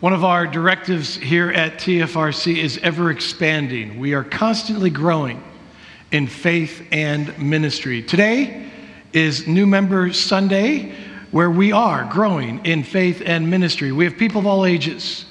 One of our directives here at TFRC is ever expanding. We are constantly growing in faith and ministry. Today is New Member Sunday, where we are growing in faith and ministry. We have people of all ages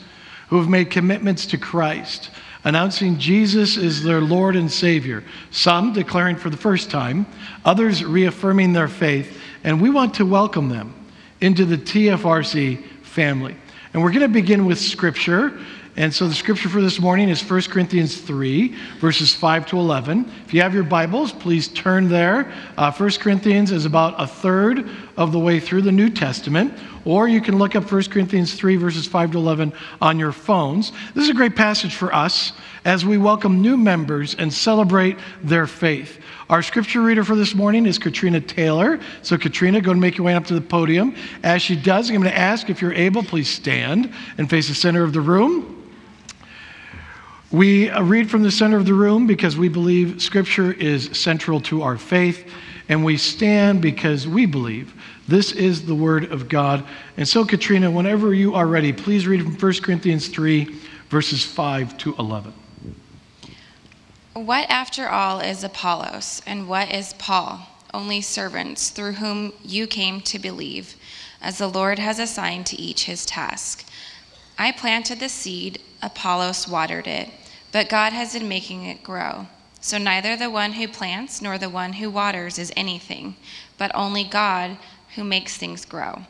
who have made commitments to Christ, announcing Jesus is their Lord and Savior, some declaring for the first time, others reaffirming their faith, and we want to welcome them into the TFRC family. And we're going to begin with Scripture. And so the scripture for this morning is 1 Corinthians 3, verses 5 to 11. If you have your Bibles, please turn there. Uh, 1 Corinthians is about a third of the way through the New Testament. Or you can look up 1 Corinthians 3, verses 5 to 11 on your phones. This is a great passage for us as we welcome new members and celebrate their faith. Our scripture reader for this morning is Katrina Taylor. So, Katrina, go and make your way up to the podium. As she does, I'm going to ask if you're able, please stand and face the center of the room. We uh, read from the center of the room because we believe Scripture is central to our faith, and we stand because we believe this is the Word of God. And so, Katrina, whenever you are ready, please read from 1 Corinthians 3, verses 5 to 11. What, after all, is Apollos, and what is Paul? Only servants through whom you came to believe, as the Lord has assigned to each his task. I planted the seed, Apollos watered it, but God has been making it grow. So neither the one who plants nor the one who waters is anything, but only God who makes things grow.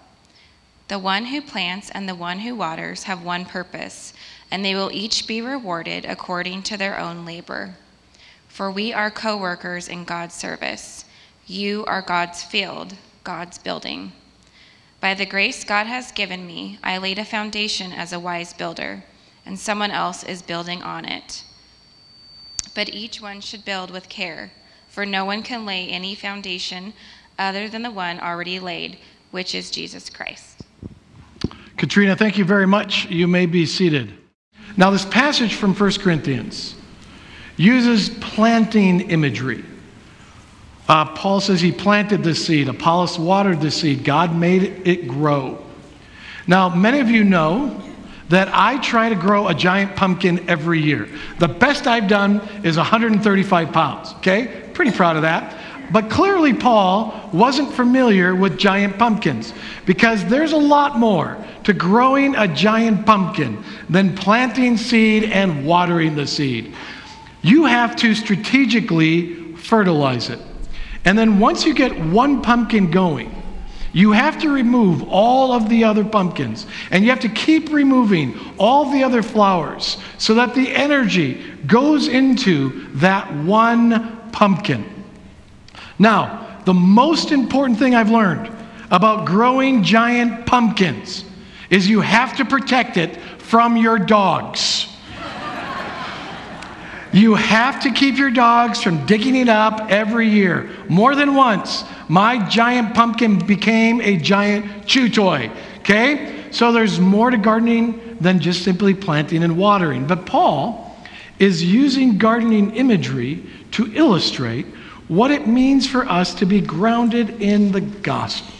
The one who plants and the one who waters have one purpose, and they will each be rewarded according to their own labor for we are co workers in God's service. You are God's field, God's building. By the grace God has given me, I laid a foundation as a wise builder, and someone else is building on it. But each one should build with care, for no one can lay any foundation other than the one already laid, which is Jesus Christ. Katrina, thank you very much. You may be seated. Now, this passage from 1 Corinthians uses planting imagery. Uh, Paul says he planted the seed, Apollos watered the seed, God made it grow. Now, many of you know that I try to grow a giant pumpkin every year. The best I've done is 135 pounds, okay? Pretty proud of that. But clearly, Paul wasn't familiar with giant pumpkins because there's a lot more to growing a giant pumpkin than planting seed and watering the seed you have to strategically fertilize it. And then once you get one pumpkin going, you have to remove all of the other pumpkins. And you have to keep removing all the other flowers so that the energy goes into that one pumpkin. Now, the most important thing I've learned about growing giant pumpkins is you have to protect it from your dogs. You have to keep your dogs from digging it up every year. More than once, my giant pumpkin became a giant chew toy. Okay? So there's more to gardening than just simply planting and watering. But Paul is using gardening imagery to illustrate what it means for us to be grounded in the gospel.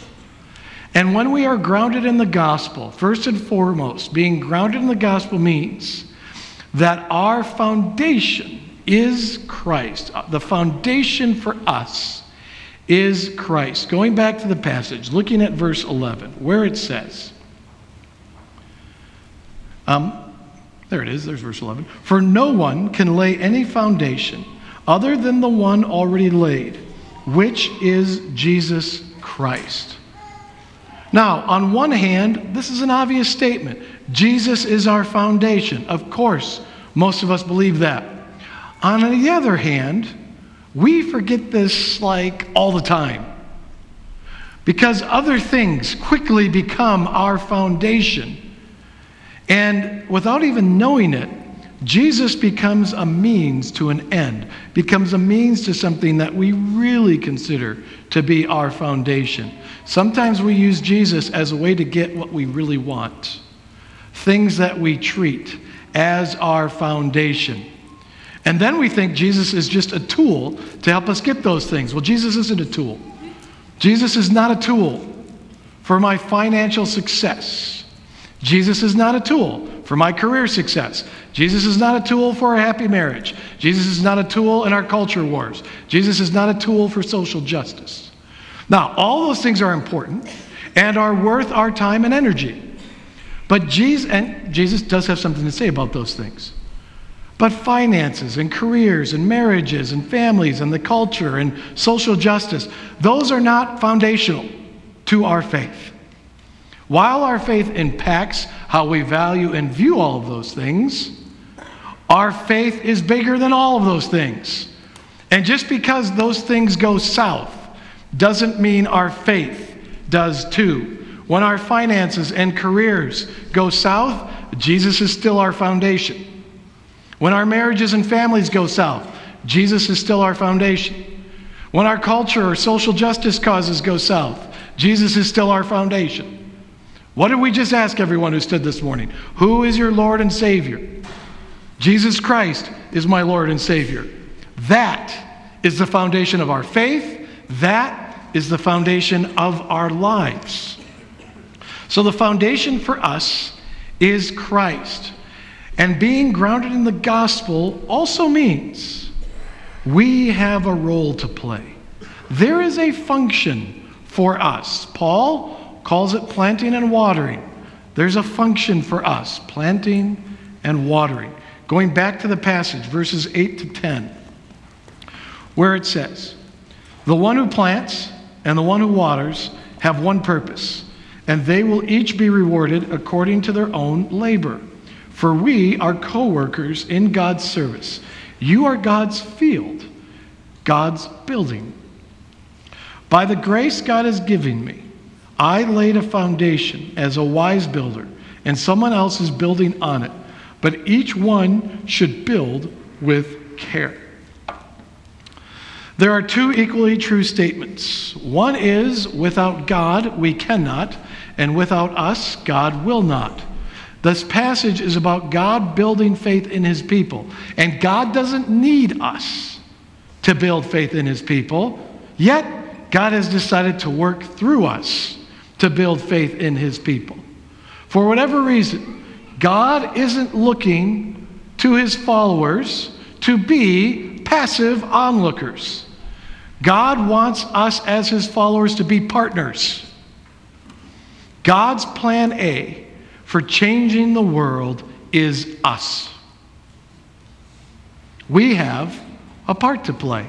And when we are grounded in the gospel, first and foremost, being grounded in the gospel means that our foundation is Christ. The foundation for us is Christ. Going back to the passage, looking at verse 11, where it says, um, there it is, there's verse 11. For no one can lay any foundation other than the one already laid, which is Jesus Christ. Now, on one hand, this is an obvious statement. Jesus is our foundation. Of course, most of us believe that. On the other hand, we forget this like all the time because other things quickly become our foundation. And without even knowing it, Jesus becomes a means to an end, becomes a means to something that we really consider to be our foundation. Sometimes we use Jesus as a way to get what we really want, things that we treat as our foundation. And then we think Jesus is just a tool to help us get those things. Well, Jesus isn't a tool. Jesus is not a tool for my financial success. Jesus is not a tool for my career success. Jesus is not a tool for a happy marriage. Jesus is not a tool in our culture wars. Jesus is not a tool for social justice. Now, all those things are important and are worth our time and energy. But Jesus, and Jesus does have something to say about those things. But finances and careers and marriages and families and the culture and social justice, those are not foundational to our faith. While our faith impacts how we value and view all of those things, our faith is bigger than all of those things. And just because those things go south doesn't mean our faith does too. When our finances and careers go south, Jesus is still our foundation. When our marriages and families go south, Jesus is still our foundation. When our culture or social justice causes go south, Jesus is still our foundation. What did we just ask everyone who stood this morning? Who is your Lord and Savior? Jesus Christ is my Lord and Savior. That is the foundation of our faith. That is the foundation of our lives. So the foundation for us is Christ. And being grounded in the gospel also means we have a role to play. There is a function for us. Paul calls it planting and watering. There's a function for us planting and watering. Going back to the passage, verses 8 to 10, where it says, The one who plants and the one who waters have one purpose, and they will each be rewarded according to their own labor. For we are co workers in God's service. You are God's field, God's building. By the grace God has given me, I laid a foundation as a wise builder, and someone else is building on it. But each one should build with care. There are two equally true statements. One is, without God, we cannot, and without us, God will not. This passage is about God building faith in his people. And God doesn't need us to build faith in his people, yet, God has decided to work through us to build faith in his people. For whatever reason, God isn't looking to his followers to be passive onlookers. God wants us as his followers to be partners. God's plan A for changing the world is us. We have a part to play.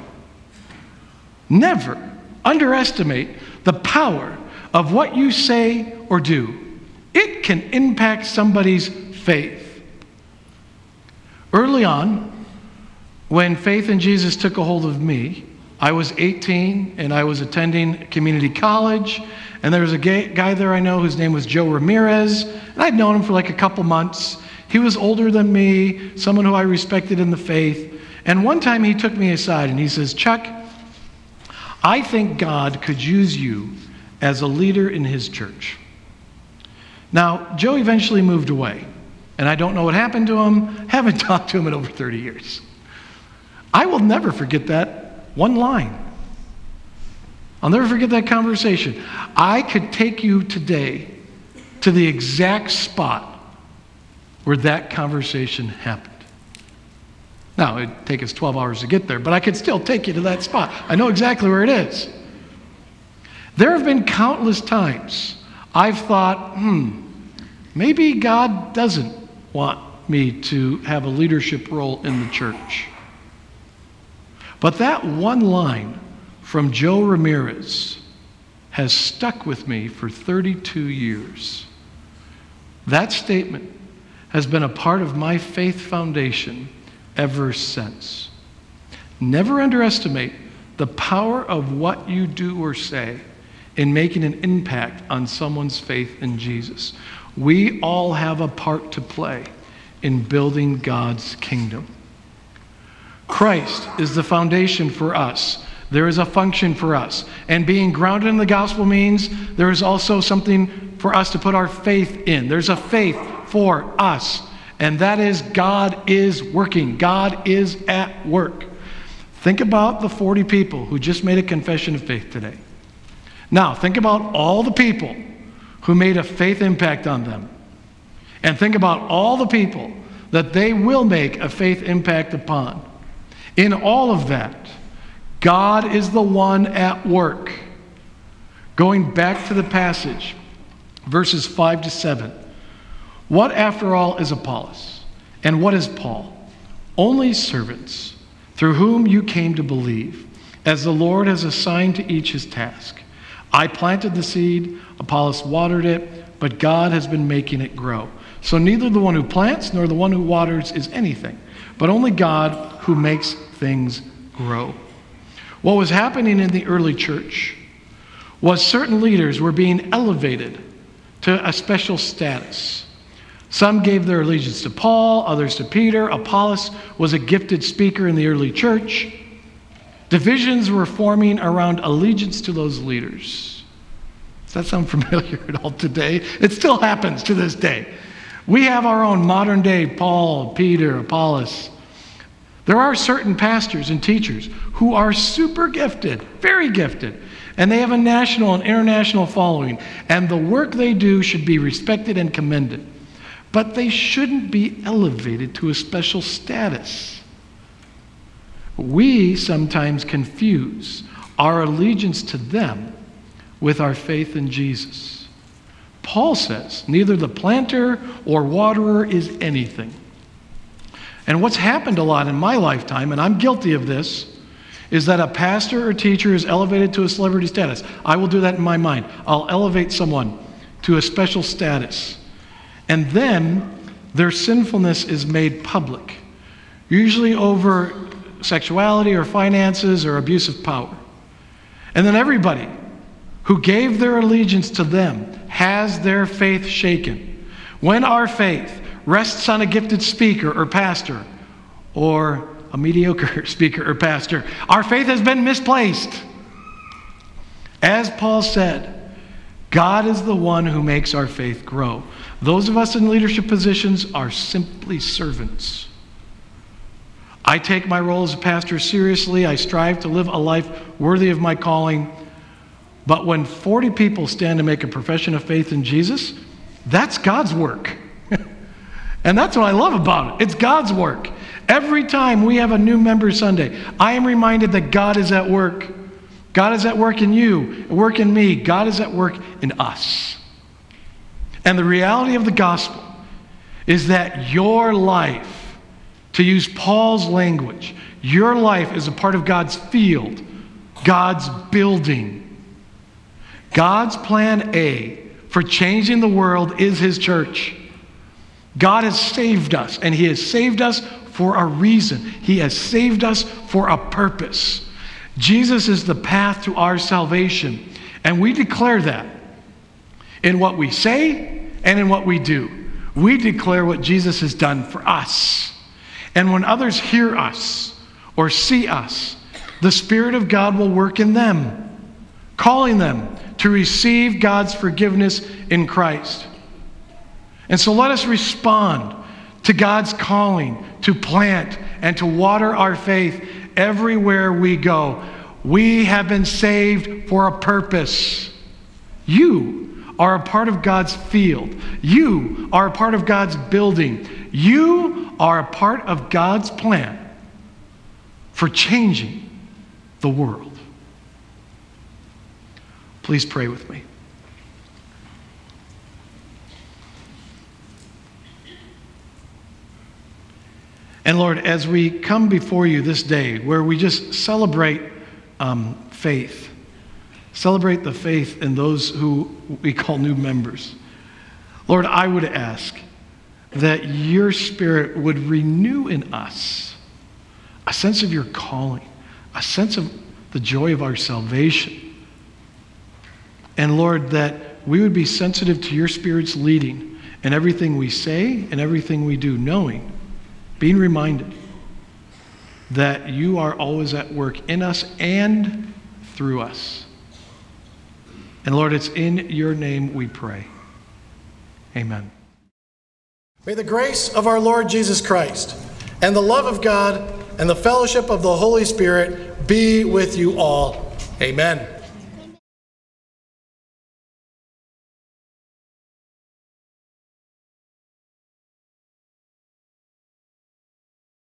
Never underestimate the power of what you say or do. It can impact somebody's faith. Early on, when faith in Jesus took a hold of me, I was 18 and I was attending community college. And there was a guy there I know whose name was Joe Ramirez. And I'd known him for like a couple months. He was older than me, someone who I respected in the faith. And one time he took me aside and he says, Chuck, I think God could use you as a leader in his church. Now, Joe eventually moved away, and I don't know what happened to him. Haven't talked to him in over 30 years. I will never forget that one line. I'll never forget that conversation. I could take you today to the exact spot where that conversation happened. Now, it'd take us 12 hours to get there, but I could still take you to that spot. I know exactly where it is. There have been countless times I've thought, hmm, maybe God doesn't want me to have a leadership role in the church. But that one line from Joe Ramirez has stuck with me for 32 years. That statement has been a part of my faith foundation ever since. Never underestimate the power of what you do or say in making an impact on someone's faith in Jesus. We all have a part to play in building God's kingdom. Christ is the foundation for us. There is a function for us. And being grounded in the gospel means there is also something for us to put our faith in. There's a faith for us. And that is God is working, God is at work. Think about the 40 people who just made a confession of faith today. Now, think about all the people who made a faith impact on them. and think about all the people that they will make a faith impact upon. In all of that, God is the one at work. Going back to the passage, verses 5 to 7. What, after all, is Apollos? And what is Paul? Only servants through whom you came to believe, as the Lord has assigned to each his task. I planted the seed, Apollos watered it, but God has been making it grow. So neither the one who plants nor the one who waters is anything, but only God who makes things grow. What was happening in the early church was certain leaders were being elevated to a special status. Some gave their allegiance to Paul, others to Peter. Apollos was a gifted speaker in the early church. Divisions were forming around allegiance to those leaders. Does that sound familiar at all today? It still happens to this day. We have our own modern day Paul, Peter, Apollos. There are certain pastors and teachers who are super gifted, very gifted, and they have a national and international following, and the work they do should be respected and commended. But they shouldn't be elevated to a special status. We sometimes confuse our allegiance to them with our faith in Jesus. Paul says, neither the planter or waterer is anything. And what's happened a lot in my lifetime, and I'm guilty of this, is that a pastor or teacher is elevated to a celebrity status. I will do that in my mind. I'll elevate someone to a special status. And then their sinfulness is made public, usually over sexuality or finances or abuse of power. And then everybody who gave their allegiance to them has their faith shaken. When our faith rests on a gifted speaker or pastor or a mediocre speaker or pastor, our faith has been misplaced. As Paul said, God is the one who makes our faith grow. Those of us in leadership positions are simply servants. I take my role as a pastor seriously. I strive to live a life worthy of my calling. But when 40 people stand to make a profession of faith in Jesus, that's God's work. and that's what I love about it. It's God's work. Every time we have a new member Sunday, I am reminded that God is at work. God is at work in you, work in me. God is at work in us. And the reality of the gospel is that your life, to use Paul's language, your life is a part of God's field, God's building. God's plan A for changing the world is His church. God has saved us, and He has saved us for a reason. He has saved us for a purpose. Jesus is the path to our salvation, and we declare that in what we say and in what we do. We declare what Jesus has done for us. And when others hear us or see us, the Spirit of God will work in them, calling them to receive God's forgiveness in Christ. And so let us respond to God's calling to plant and to water our faith everywhere we go. We have been saved for a purpose. You are a part of God's field. You are a part of God's building. You are a part of God's plan for changing the world. Please pray with me. And Lord, as we come before you this day, where we just celebrate um, faith, celebrate the faith in those who we call new members, Lord, I would ask that your Spirit would renew in us a sense of your calling, a sense of the joy of our salvation. And Lord, that we would be sensitive to your Spirit's leading in everything we say and everything we do, knowing being reminded that you are always at work in us and through us. And Lord, it's in your name we pray. Amen. May the grace of our Lord Jesus Christ and the love of God and the fellowship of the Holy Spirit be with you all. Amen.